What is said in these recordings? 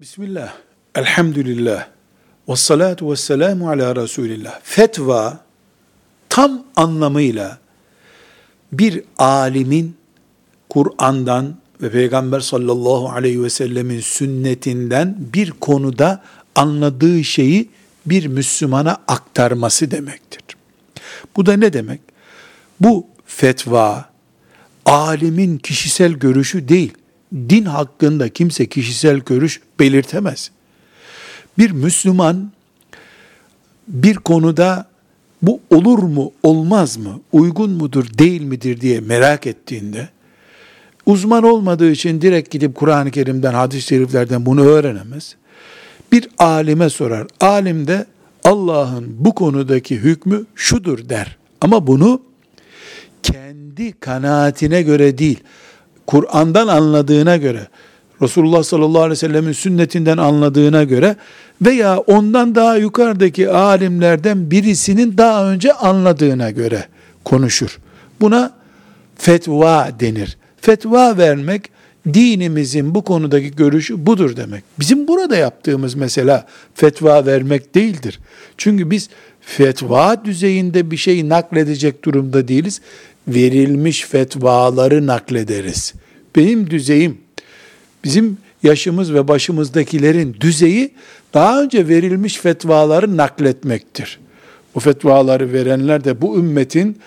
Bismillah, elhamdülillah, ve salatu ve selamu ala Resulillah. Fetva tam anlamıyla bir alimin Kur'an'dan ve Peygamber sallallahu aleyhi ve sellemin sünnetinden bir konuda anladığı şeyi bir Müslümana aktarması demektir. Bu da ne demek? Bu fetva alimin kişisel görüşü değil din hakkında kimse kişisel görüş belirtemez. Bir Müslüman bir konuda bu olur mu, olmaz mı, uygun mudur, değil midir diye merak ettiğinde, uzman olmadığı için direkt gidip Kur'an-ı Kerim'den, hadis-i şeriflerden bunu öğrenemez. Bir alime sorar. Alim de Allah'ın bu konudaki hükmü şudur der. Ama bunu kendi kanaatine göre değil, Kur'an'dan anladığına göre, Resulullah sallallahu aleyhi ve sellemin sünnetinden anladığına göre veya ondan daha yukarıdaki alimlerden birisinin daha önce anladığına göre konuşur. Buna fetva denir. Fetva vermek dinimizin bu konudaki görüşü budur demek. Bizim burada yaptığımız mesela fetva vermek değildir. Çünkü biz fetva düzeyinde bir şey nakledecek durumda değiliz verilmiş fetvaları naklederiz. Benim düzeyim, bizim yaşımız ve başımızdakilerin düzeyi daha önce verilmiş fetvaları nakletmektir. Bu fetvaları verenler de bu ümmetin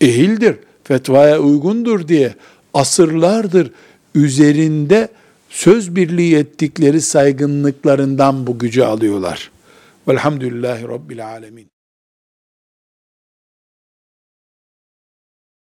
ehildir, fetvaya uygundur diye asırlardır üzerinde söz birliği ettikleri saygınlıklarından bu gücü alıyorlar. Velhamdülillahi Rabbil Alemin.